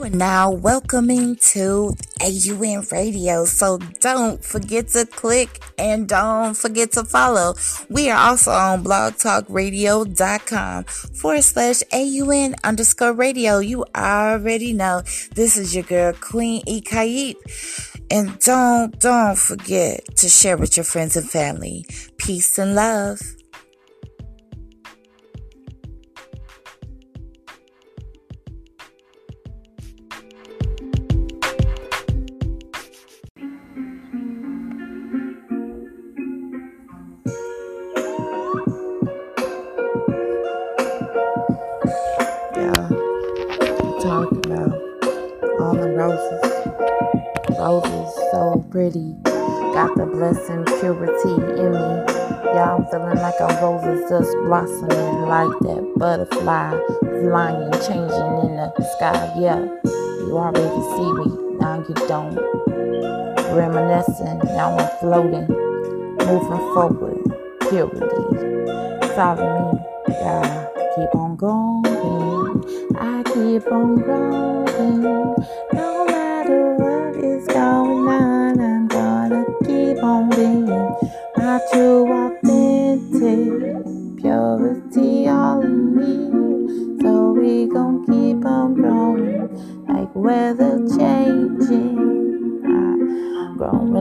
Are now welcoming to AUN Radio. So don't forget to click and don't forget to follow. We are also on blogtalkradio.com forward slash AUN underscore radio. You already know this is your girl, Queen Ikayit. And don't, don't forget to share with your friends and family. Peace and love. Pretty. Got the blessing, purity in me. Yeah, I'm feeling like I'm roses just blossoming like that butterfly flying, changing in the sky. Yeah, you already see me, now you don't. Reminiscing, now I'm floating, moving forward, purity. Follow me, yeah, keep on going. I keep on growing, no true authentic. Purity all in me. So we gon' keep on growing. Like weather growing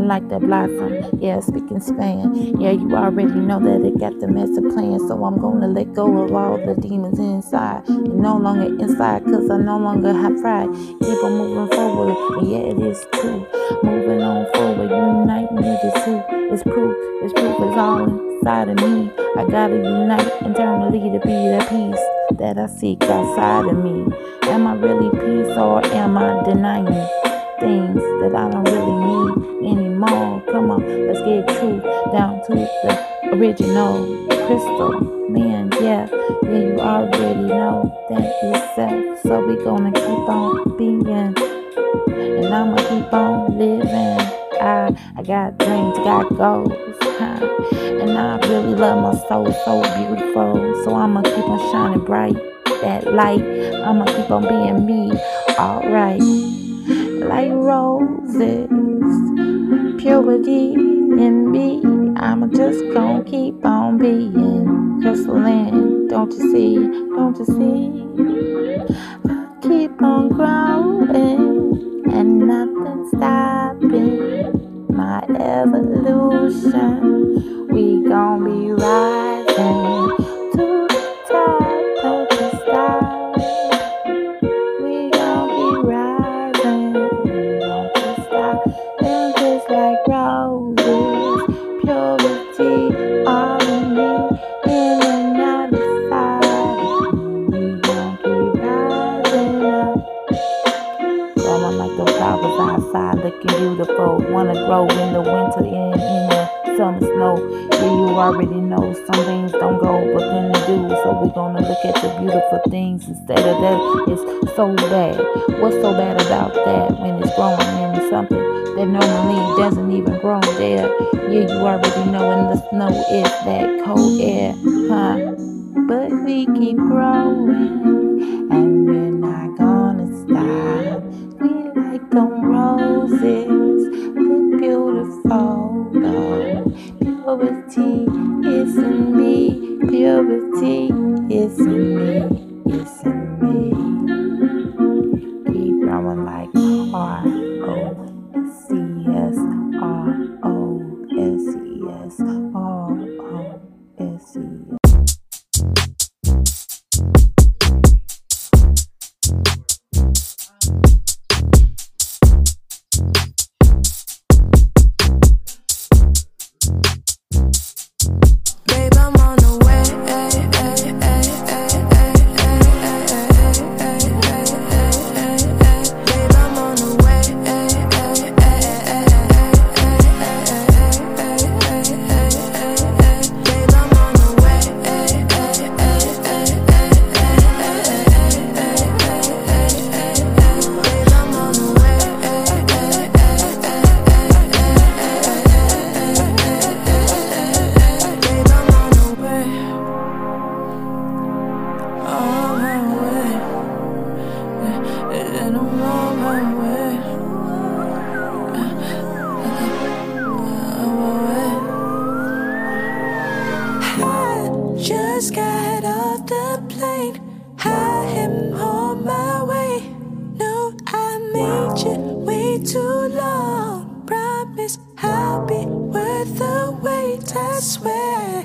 like that blossom. Yeah, speaking span. Yeah, you already know that it got the master plan. So I'm gonna let go of all the demons inside. No longer inside, cause I no longer have pride. Keep on moving forward. And yeah, it is true. Moving on forward, unite me to two. It's proof, it's proof, it's all inside of me. I gotta unite internally to be the peace that I seek outside of me. Am I really peace or am I denying? things that I don't really need anymore. Come on, come on. let's get true down to the original crystal. Man, yeah, yeah, you already know that yourself. So we gonna keep on being, and I'ma keep on living. I, I got dreams, got goals, huh? and I really love my soul, so beautiful. So I'ma keep on shining bright, that light. I'ma keep on being me, alright like roses. Purity in me, I'm just gonna keep on being crystalline. Don't you see? Don't you see? I keep on growing Is in me. Purity it's in me. I am on my way. No, I made you too long. Promise I'll be worth the wait, I swear.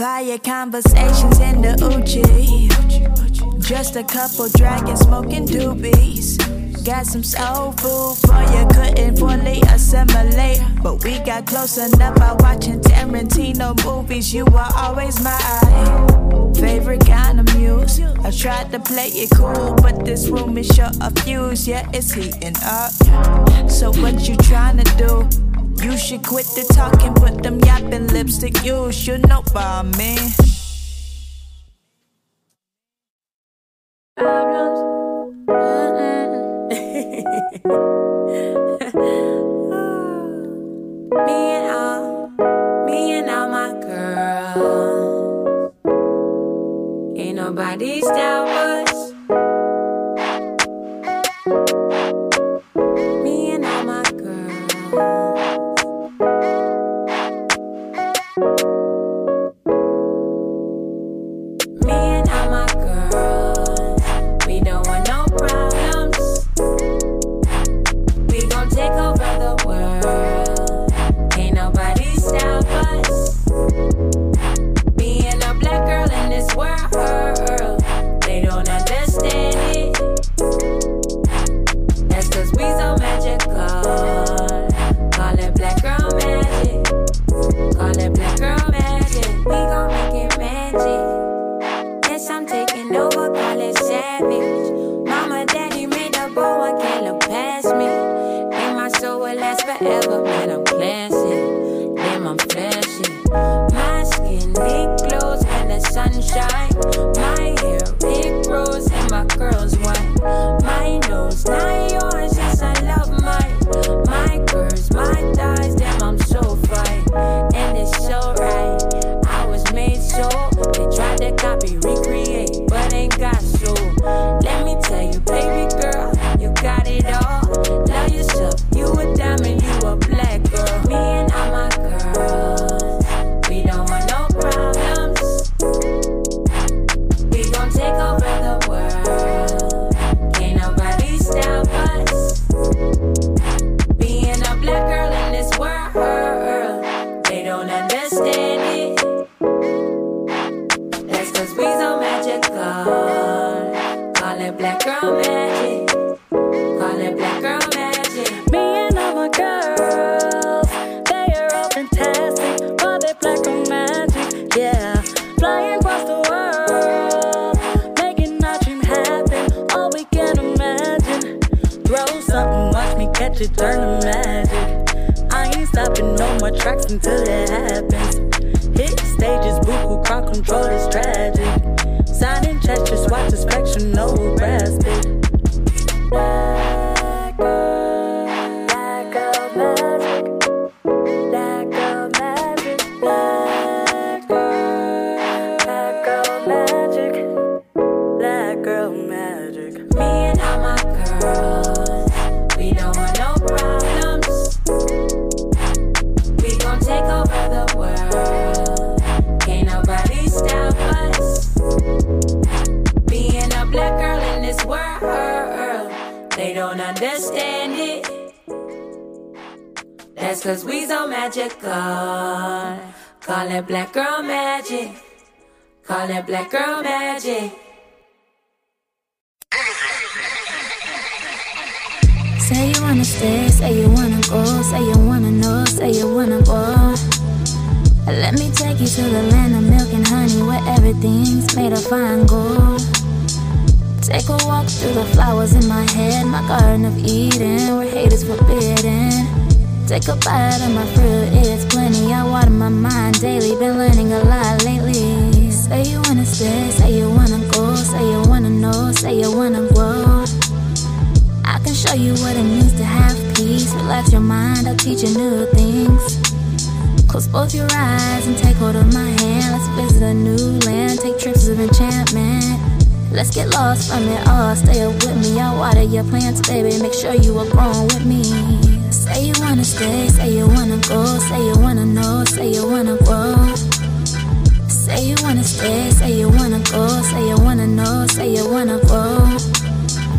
Fire conversations in the Uchi. Just a couple dragons smoking doobies. Got some soul food for you, couldn't fully assimilate. But we got close enough by watching Tarantino movies. You are always my favorite kind of muse. I tried to play it cool, but this room is sure a fuse. Yeah, it's heating up. So, what you trying to do? You should quit the talking, put them yapping lips to you. Should know by me. Me and all, me and all my girls. Ain't nobody's down. magical. Call it black girl magic. Call it black girl magic. Say you wanna stay, say you wanna go, say you wanna know, say you wanna go. Let me take you to the land of milk and honey where everything's made of fine gold. Take a walk through the flowers in my head, my garden of Eden, where hate is forbidden. Take a bite of my fruit, it's plenty. I water my mind daily, been learning a lot lately. Say you wanna stay, say you wanna go, say you wanna know, say you wanna grow. I can show you what it means to have peace. Relax your mind, I'll teach you new things. Close both your eyes and take hold of my hand. Let's visit a new land, take trips of enchantment. Let's get lost from it all. Stay up with me, I'll water your plants, baby. Make sure you are growing with me. Say you wanna stay, say you wanna go, say you wanna know, say you wanna grow. Say you wanna stay, say you wanna go, say you wanna know, say you wanna grow.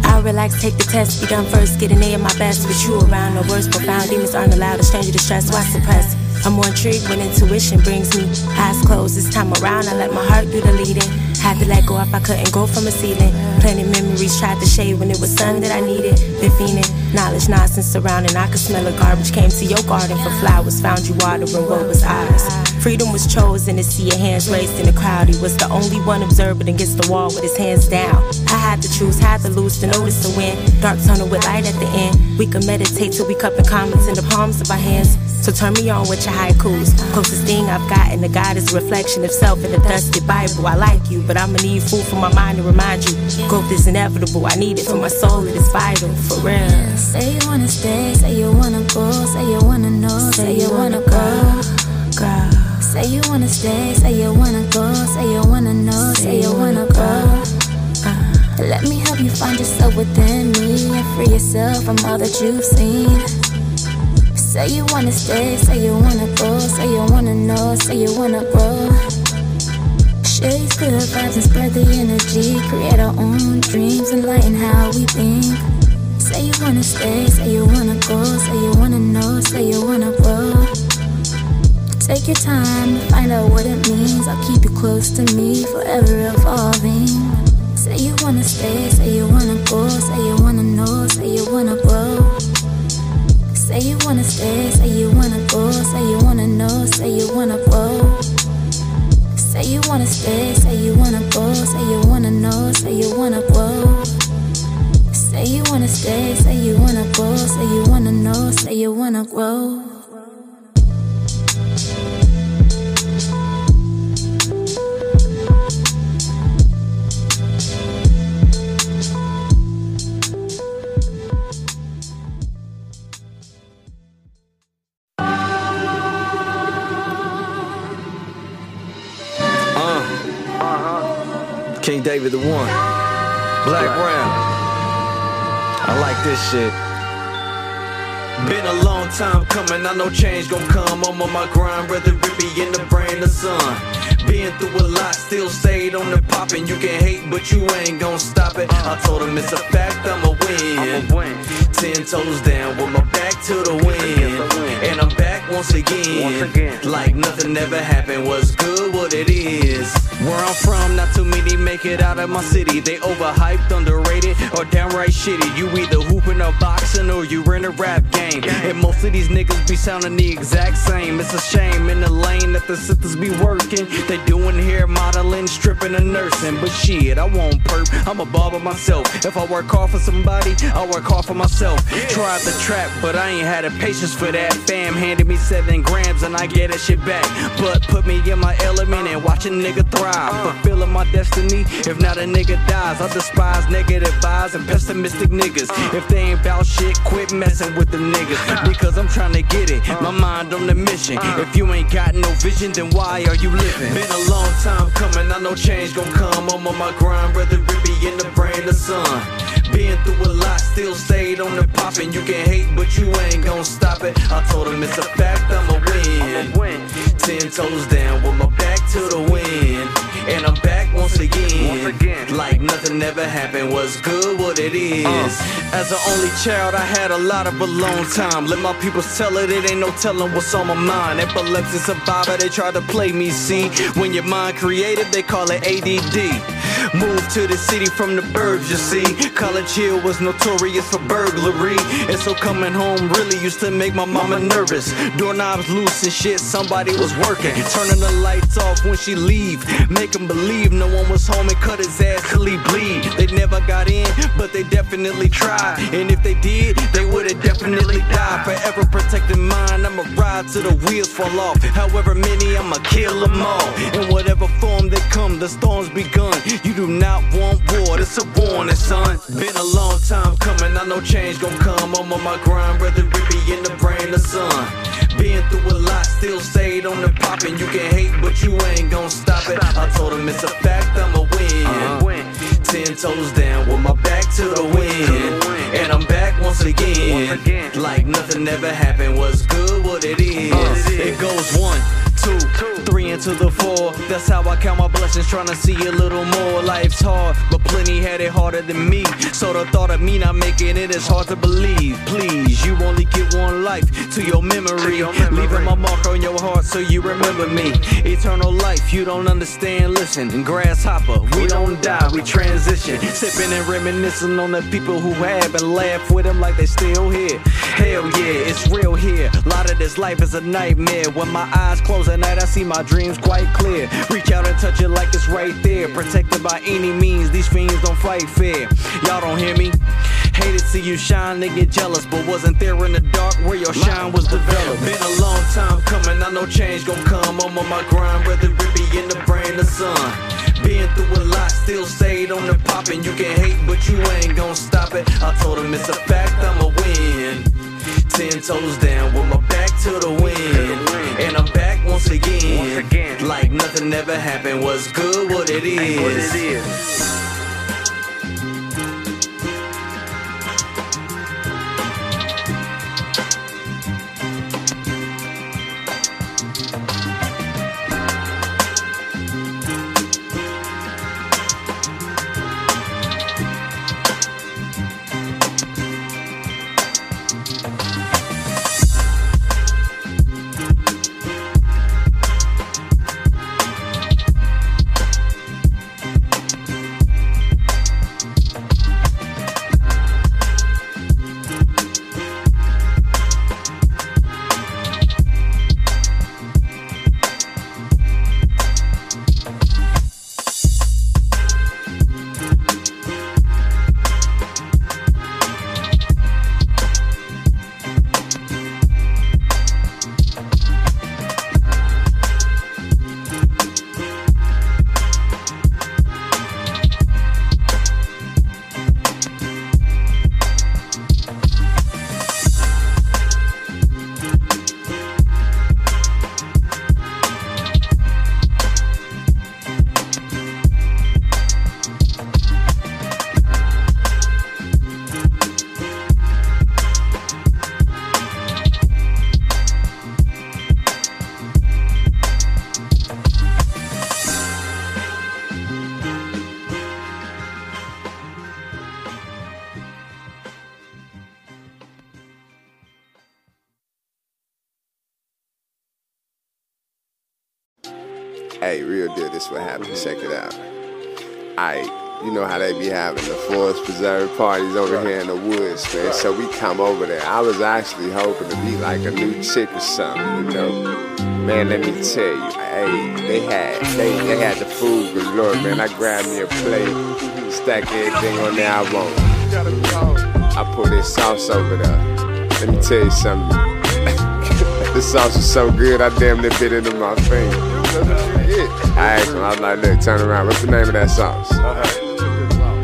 I'll relax, take the test, be done first, get an A in my best. With you around, no words profound, demons aren't allowed to stranger to stress, why suppress? I'm more intrigued when intuition brings me eyes closed. This time around, I let my heart do the leading. Had to let go if I couldn't go from a ceiling. Plenty memories tried to shade when it was sun that I needed. Been fiending, knowledge, nonsense surrounding. I could smell the garbage. Came to your garden for flowers, found you watering what was ours. Freedom was chosen to see your hands raised in the crowd. He was the only one observing against the wall with his hands down. I had to choose, had to lose to notice the wind. Dark tunnel with light at the end. We can meditate till we cupping comments in the palms of our hands. So turn me on with your haikus. Closest thing I've gotten to God is reflection of self in the dusty Bible. I like you, but I'ma need food for my mind to remind you. Growth is inevitable. I need it for my soul. It is vital, for real. Say you wanna stay, say you wanna go, say you wanna know, say you wanna grow. Say you wanna stay, say you wanna go, say you wanna know, say you wanna grow. Let me help you find yourself within me and free yourself from all that you've seen. Say you wanna stay, say you wanna go, say you wanna know, say you wanna grow. Share these good vibes and spread the energy. Create our own dreams, enlighten how we think. Say you wanna stay, say you wanna go, say you wanna know, say you wanna grow. Take your time to find out what it means. I'll keep you close to me, forever evolving. Say you wanna stay, say you wanna go, say you wanna know, say you wanna grow. Say you wanna stay, say you wanna go, say you wanna know, say you wanna grow. Say you wanna stay, say you wanna go, say you wanna know, say you wanna grow. Say you wanna stay, say you wanna go, say you wanna know, say you wanna grow. King David the One. Black Brown. I like this shit. Been a long time coming, I know change gon' come. I'm on my grind, whether it be in the brain or sun. Been through a lot, still stayed on the poppin'. You can hate, but you ain't gon' stop it. I told him it's a fact, I'ma win. Ten toes down with my back to the wind. And I'm back once again. Like nothing ever happened. What's good, what it is. Where I'm from, not too many make it out of my city. They overhyped, underrated, or downright shitty. You either hooping or boxing or you're in a rap game. And most of these niggas be sounding the exact same. It's a shame in the lane that the sisters be working. They doing hair modeling, stripping and nursing. But shit, I won't perp. I'm a barber myself. If I work hard for somebody, I work hard for myself. Tried the trap, but I ain't had the patience for that. Fam handed me seven grams and I get that shit back. But put me in my element and watch a nigga thrive. Fulfilling my destiny. If not a nigga dies, I despise negative vibes and pessimistic niggas. If they ain't bout shit, quit messing with the niggas. Because I'm trying to get it. My mind on the mission. If you ain't got no vision, then why are you living? Been a long time coming, I know change gon' come. I'm on my grind, whether it be in the brain or sun. Been through a lot, still stayed on the poppin'. You can hate, but you ain't gon' stop it. I told him it's a fact, I'ma win. Ten toes down with my back to the wind. And I'm back once again. Like nothing ever happened. What's good, what it is. Uh. As an only child, I had a lot of alone time. Let my people tell it, it ain't no telling what's on my mind. Epilepsy survivor, they try to play me, see. When your mind creative, they call it ADD. Moved to the city from the burbs, you see. College Hill was notorious for burglary. And so coming home really used to make my mama nervous. Doorknobs loose and shit, somebody was working. Turning the lights off when she leave. Make 'em believe no one was home and cut his ass till he bleed. They never got in, but they definitely tried. And if they did, they would've definitely died. Forever protecting mine, I'ma ride till the wheels fall off. However many, I'ma kill them all. In whatever form they come, the storm's begun. You do not want war, it's a warning, son. Been a long time coming, I know change gon' come. I'm on my grind, brother Rippy in the brain, the sun. Been through a lot, still stayed on the poppin'. You can hate, but you ain't gon' stop it. I told him it's a fact, I'ma win. Ten toes down with my back to the wind. And I'm back once again. Like nothing ever happened. What's good, what it is. It goes one, two, three into the four. That's how I count my blessings, trying to see a little more. Life's hard, but plenty had it harder than me. So the thought of me not making it is hard to believe. Please, you only get one life to your memory. Leaving my mark on your heart so you remember me. Eternal life, you don't understand. Listen, in grasshopper, we don't die, we transition. Sipping and reminiscing on the people who have and laugh with them like they still here. Hell yeah, it's real here. lot of this life is a nightmare. When my eyes close at night, I see my dreams quite clear. Reach out and touch it like it's right there. Protected by any means, these fiends don't fight fair. Y'all don't hear me? Hate to see you shine, they get jealous, but wasn't there in the dark where your shine was developed. Been a long time coming, I know change gon' come. I'm on my grind, brother Rippy in the brain, the sun. Been through a lot, still stayed on the poppin'. You can hate, but you ain't gon' stop it. I told him it's a fact, I'ma win. Ten toes down with my back to the wind. And I'm back once again. Like nothing ever happened. What's good, what it is. Deal, this what happened. Check it out. I. you know how they be having the forest preserve parties over here in the woods, man. So we come over there. I was actually hoping to be like a new chick or something, you know. Man, let me tell you, hey, they had they, they had the food galore, man. I grabbed me a plate, stack everything on there I want. I put this sauce over there. Let me tell you something. this sauce was so good, I damn near bit into my finger. I asked him, I was like, look, turn around. What's the name of that sauce?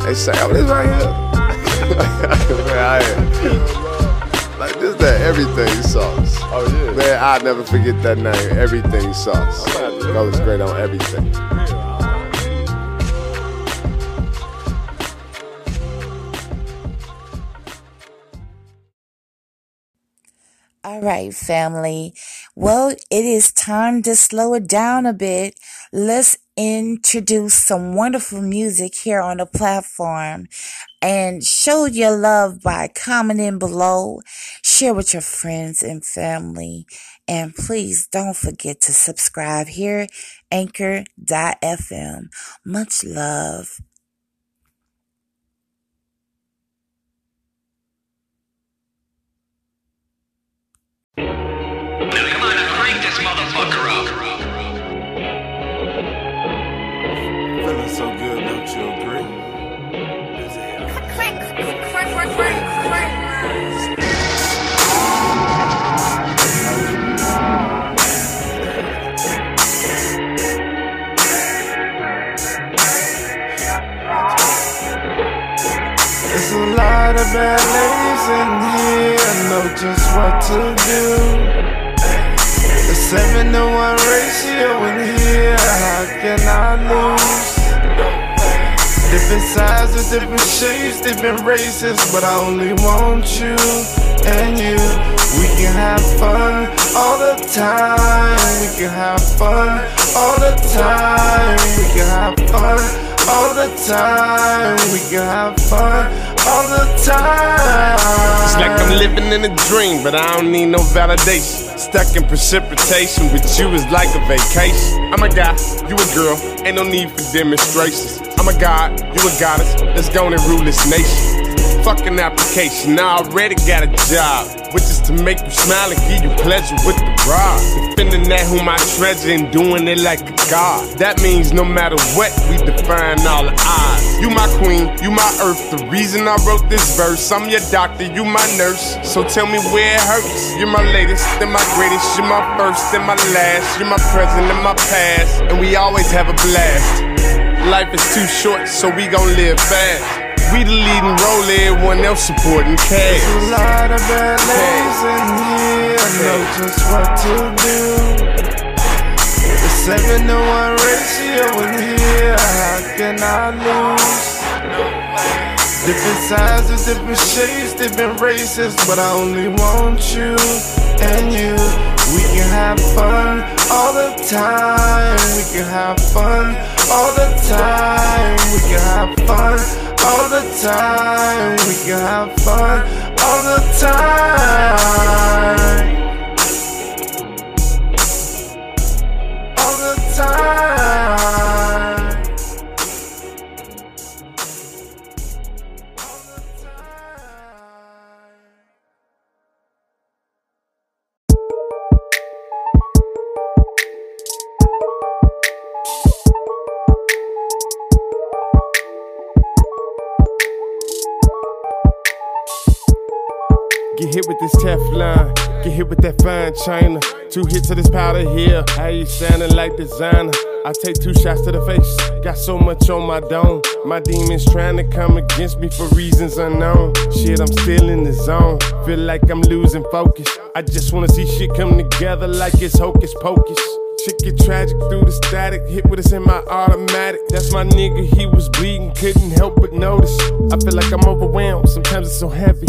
They say, oh, this right here. Man, like this that everything sauce. Oh yeah. Man, I'll never forget that name. Everything sauce. Goes great on everything. All right, family. Well, it is time to slow it down a bit. Let's introduce some wonderful music here on the platform and show your love by commenting below, share with your friends and family, and please don't forget to subscribe here, anchor.fm. Much love. Seven to one ratio in here. How can I lose? Different sizes, different shapes, different races, but I only want you and you. We can have fun all the time. We can have fun all the time. We can have fun all the time. We can have fun all the time. It's like I'm living in a dream, but I don't need no validation. Stuck in precipitation with you is like a vacation. I'm a guy, you a girl, ain't no need for demonstrations. I'm a god, you a goddess, let's go and rule this nation. Fucking application, I already got a job, which is to make you smile and give you pleasure with the rod. Defending that whom I treasure and doing it like a god. That means no matter what, we define all the odds. You my queen, you my earth. The reason I wrote this verse, I'm your doctor, you my nurse. So tell me where it hurts. You're my latest, then my greatest. You're my first, then my last. You're my present and my past, and we always have a blast. Life is too short, so we gon' live fast. We the leading role, everyone else supporting cash. There's a lot of bad ladies in here. I know just what to do. The seven to one ratio in here. How can I lose? Different sizes, different shapes, different races, but I only want you and you. We can have fun all the time. We can have fun all the time. We can have fun all the time. We can have fun all the time. Get hit with this Teflon, get hit with that fine china. Two hits of this powder here, how you sounding like designer? I take two shots to the face, got so much on my dome. My demons trying to come against me for reasons unknown. Shit, I'm still in the zone, feel like I'm losing focus. I just wanna see shit come together like it's hocus pocus. Shit get tragic through the static, hit with us in my automatic. That's my nigga, he was bleeding, couldn't help but notice. I feel like I'm overwhelmed, sometimes it's so heavy.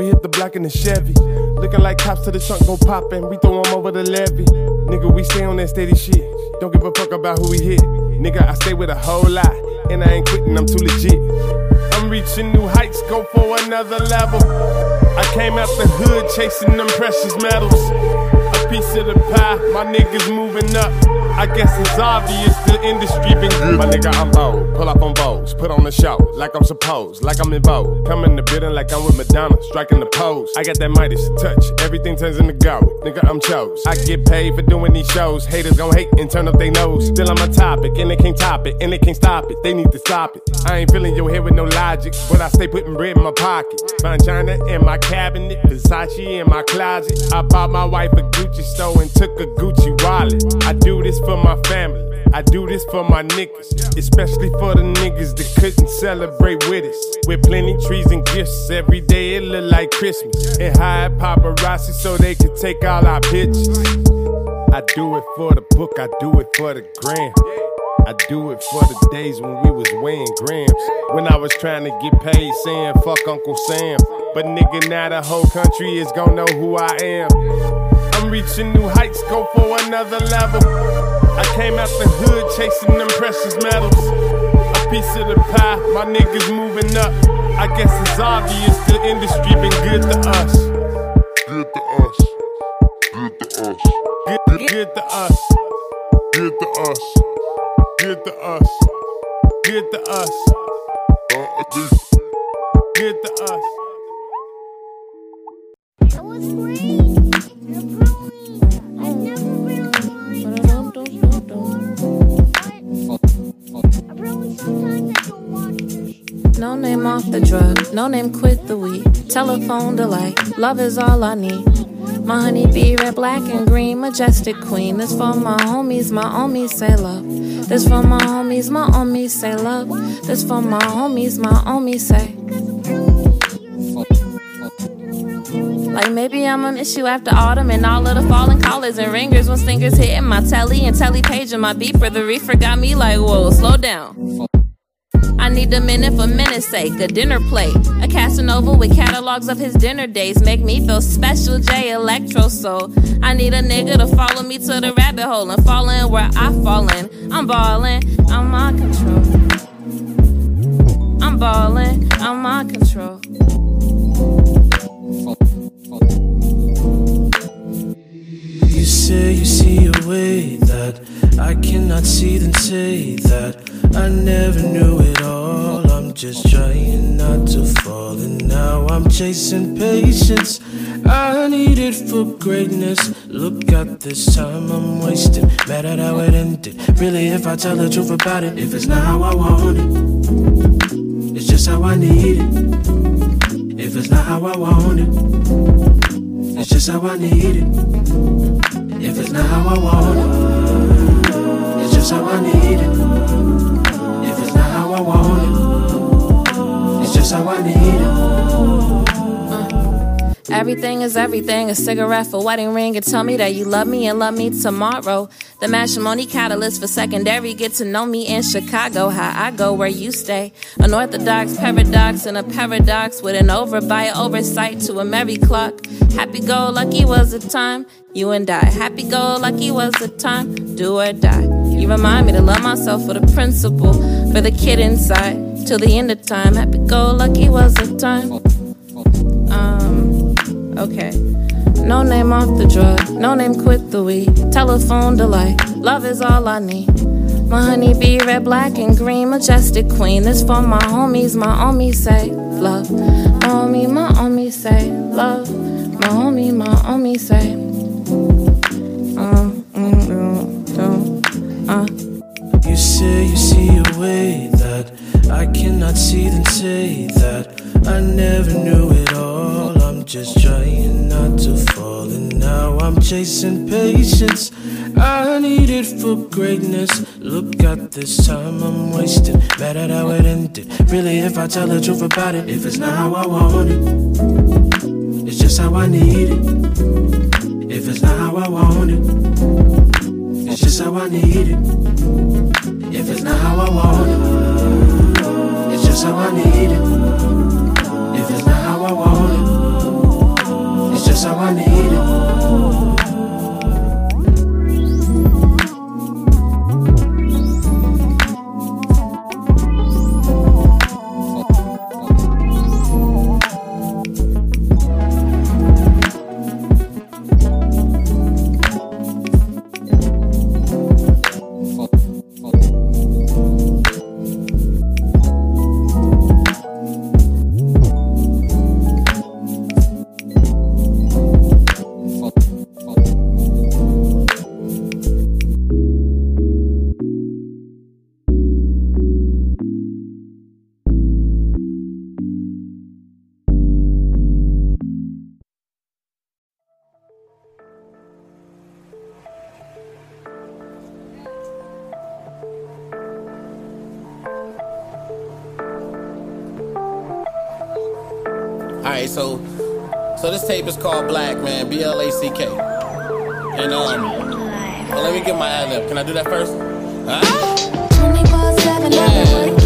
We hit the block in the Chevy. Looking like cops to the trunk go poppin'. We throw 'em over the levee. Nigga, we stay on that steady shit. Don't give a fuck about who we hit. Nigga, I stay with a whole lot. And I ain't quitting, I'm too legit. I'm reaching new heights, go for another level. I came out the hood chasing them precious metals. Piece of the pie, my niggas moving up. I guess it's obvious the industry been good. My nigga, I'm bold. Pull up on Vogues, put on the show like I'm supposed, like I'm in vogue. Come in the building like I'm with Madonna, striking the pose. I got that Midas touch, everything turns into gold. Nigga, I'm chose. I get paid for doing these shows. Haters gon' hate and turn up their nose. Still, I'm a topic, and they can't top it, and they can't stop it. They need to stop it. I ain't feeling your head with no logic, but I stay putting bread in my pocket. Find China in my cabinet, Versace in my closet. I bought my wife a Gucci store and took a Gucci wallet. I do this for my family. I do this for my niggas, especially for the niggas that couldn't celebrate with us. With plenty trees and gifts, every day it look like Christmas. And hide paparazzi so they can take all our pictures. I do it for the book, I do it for the gram. I do it for the days when we was weighing grams. When I was trying to get paid saying fuck Uncle Sam. But nigga, now the whole country is gonna know who I am. I'm reaching new heights, go for another level. I came out the hood chasing them precious metals. A piece of the pie, my niggas moving up. I guess it's obvious the industry been good to us. Good to us. Good to us. Good, good to us. Good to us. Good to us. Good to us. Uh, I think Good to us. I was raised No name off the drug, no name quit the weed. Telephone delay, love is all I need. My honey bee, red, black, and green, majestic queen. This for my homies, my homies say love. This for my homies, my homies say love. This for my homies, my homies say. Like maybe I'ma miss you after autumn and all of the falling collars and ringers when stingers hitting my telly and telly page and my beeper. The reefer got me like, whoa, slow down. I need a minute for minute's sake, a dinner plate. A Casanova with catalogs of his dinner days make me feel special, J Electro Soul. I need a nigga to follow me to the rabbit hole and fall in where I fall in. I'm ballin', I'm on control. I'm ballin', I'm on control. Say you see a way that I cannot see, then say that I never knew it all. I'm just trying not to fall, and now I'm chasing patience. I need it for greatness. Look at this time I'm wasting. Mad at how it ended. Really, if I tell the truth about it, if it's not how I want it, it's just how I need it. If it's not how I want it, it's just how I need it. If it's not how I want it, it's just how I need it. If it's not how I want it, it's just how I need it. Uh, everything is everything. A cigarette for wedding ring. And tell me that you love me and love me tomorrow. The matrimony catalyst for secondary. Get to know me in Chicago. How I go where you stay. An orthodox paradox and a paradox with an over by oversight to a merry clock. Happy go lucky was the time. You and I. Happy go lucky was the time. Do or die. You remind me to love myself for the principle. For the kid inside. Till the end of time. Happy go lucky was the time. Um, okay. No name off the drug, no name quit the weed. Telephone delight, love is all I need. My honey bee, red, black, and green, majestic queen. This for my homies, my homies say love. My homie, my homie say love. My homie, my homie say. Mm, mm, mm, uh. You say you see a way that I cannot see, then say that I never knew it all. Just trying not to fall, and now I'm chasing patience. I need it for greatness. Look at this time I'm wasting. Mad at how it ended. Really, if I tell the truth about it, if it's not how I want it, it's just how I need it. If it's not how I want it, it's just how I need it. If it's not how I want it, it's just how I need it. Alright, so so this tape is called Black Man, B L A C K. And um well, let me get my ad lib. Can I do that first? Ah! 24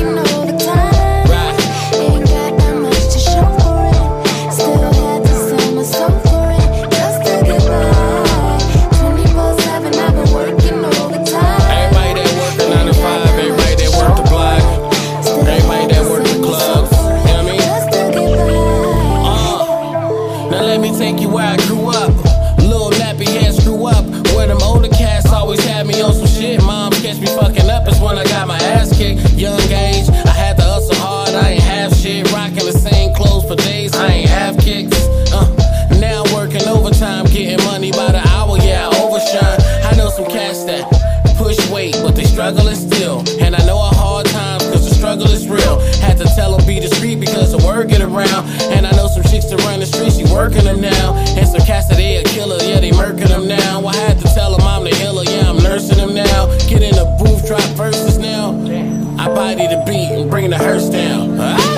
still. And I know a hard time cause the struggle is real. Had to tell them be discreet because the word get around. And I know some chicks run the street, she working them now. And some cats that they a killer, yeah, they murking them now. I had to tell them I'm the healer, yeah, I'm nursing them now. Get in the booth, drop verses now. I body the beat and bring the hearse down. Ah!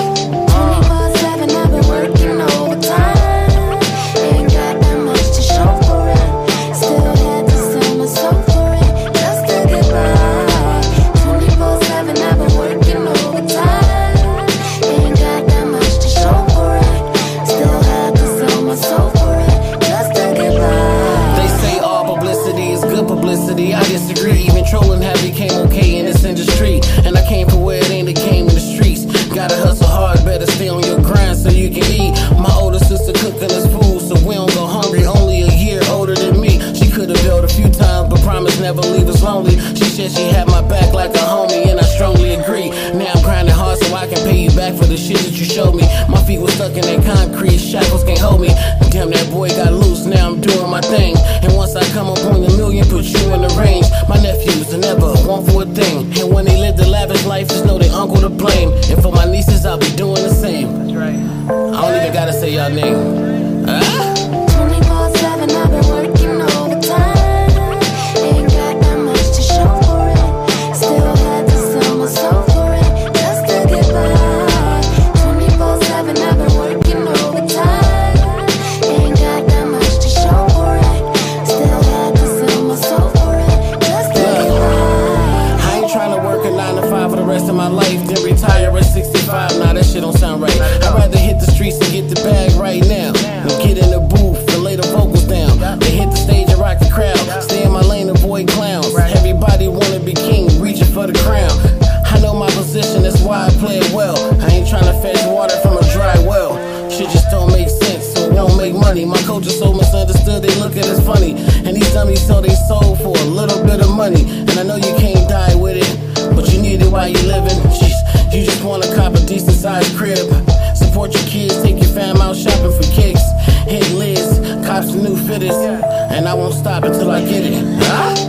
Shit don't sound right. I'd rather hit the streets and get the bag right now. Than get in the booth and lay the vocals down. Then hit the stage and rock the crowd. Stay in my lane, avoid clowns. Everybody wanna be king, reaching for the crown. I know my position, that's why I play it well. I ain't tryna fetch water from a dry well. Shit just don't make sense, so it won't make money. My coach is so misunderstood, they look at us funny. And these dummies sell they soul for a little bit of money. And I know you can't die with it, but you need it while you living. Crib. Support your kids, take your fam out shopping for kicks. Hit Liz, cops the new fitters. And I won't stop until I get it. Ah!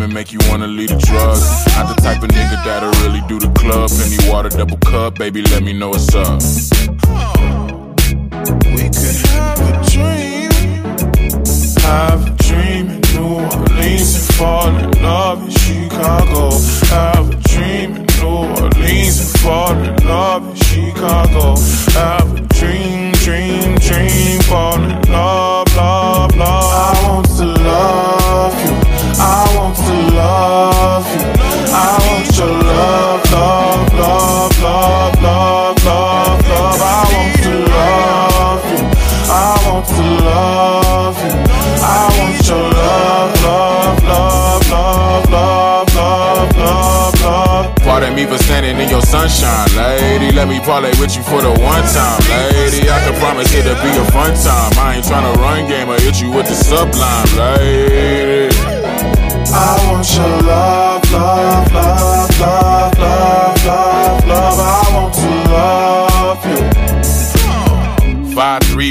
Woman make you wanna leave the drugs. Not the type of nigga that'll really do the club. Penny water, double cup, baby, let me know what's up. We Let me parlay with you for the one time, lady. I can promise it'll be a fun time. I ain't tryna run game or hit you with the sublime, lady. I want your love, love, love, love, love, love, love. I want to love.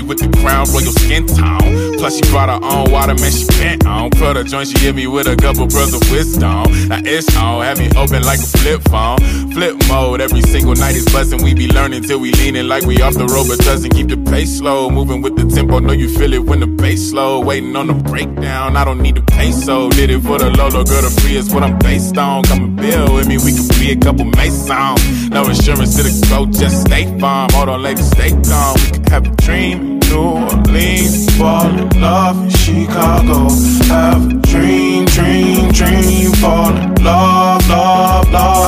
With the crown royal skin tone. Plus she brought her own water, man, she bent on. Put her joint, she hit me with a couple pearls of wisdom. Now it's on, have me open like a flip phone. Flip mode, every single night is bustin'. We be learning till we leaning like we off the road, but doesn't keep the pace slow. Moving with the tempo, know you feel it when the bass slow. Waiting on the breakdown, I don't need the peso. Did it for the Lolo, girl, the free is what I'm based on. Come and build with me, we could be a couple masons. No insurance to the go, just stay farm. Hold on, lady, stay calm. We could have a dream. New Orleans, fall in love in Chicago. Have a dream, dream, dream, fall in love, love, love.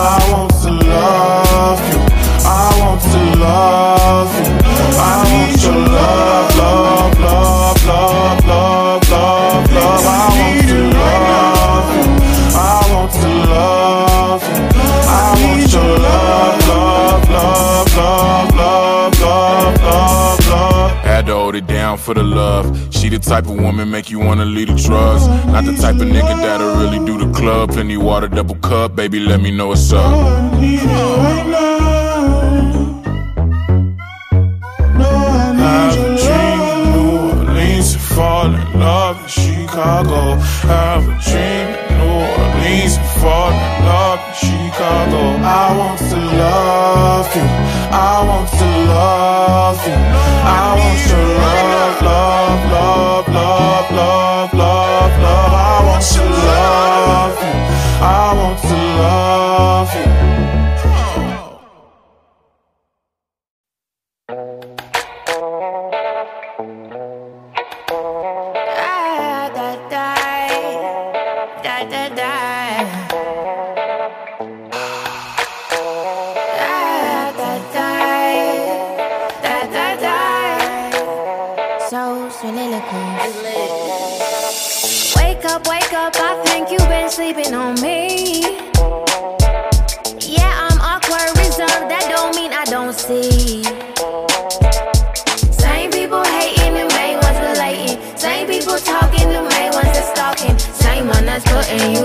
for the love. She the type of woman make you wanna leave the drugs. Not the type of nigga that'll really do the club. Plenty water, double cup, baby, let me know what's up. I've a dream, New Orleans, to fall in love in Chicago. Have a dream, in New Orleans, to fall in love in Chicago. I want to love you. I want to love you. I want to love you. sleeping on me. Yeah, I'm awkward, reserved. That don't mean I don't see. Same people hating, the main ones relating. Same people talking, the main ones that's stalking. Same one that's putting you.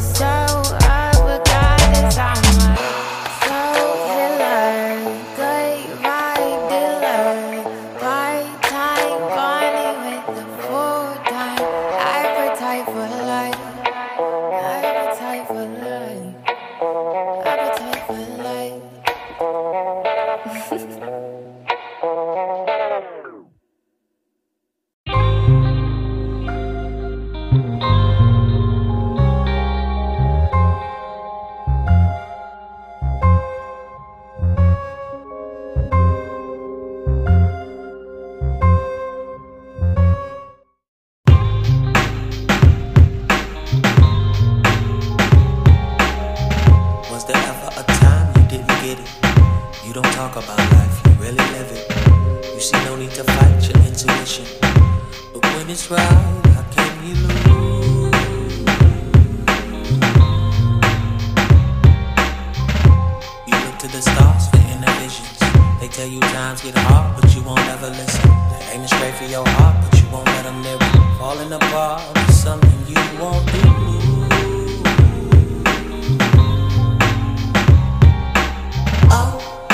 just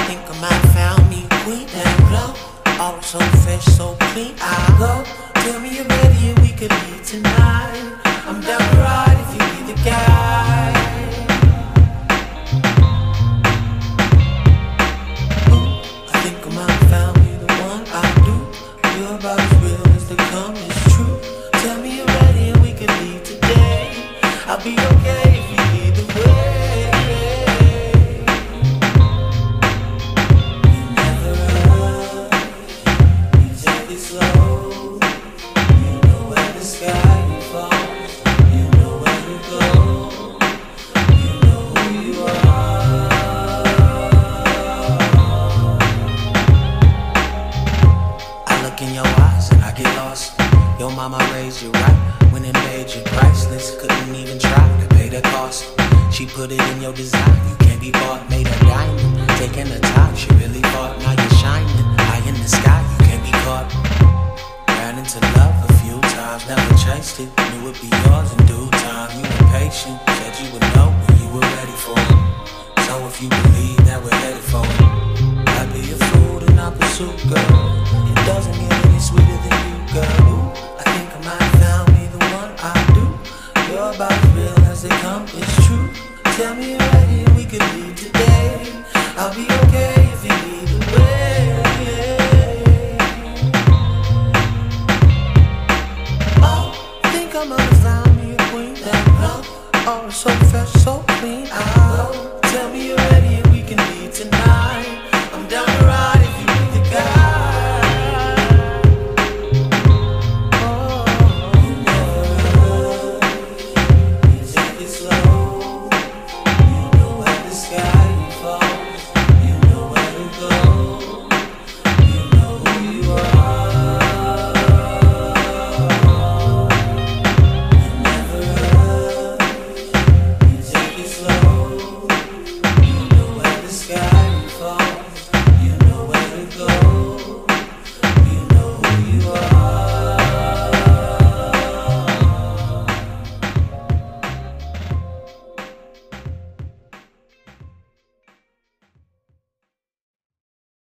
think I might found me. All so fresh, so clean. I go. Tell me about. know if you believe that we're headed for it. I'd be a fool to not pursue, girl. It doesn't get any sweeter than you, girl. Ooh, I think I might have found me the one I do. You're about as real as they come, it's true. Tell me right.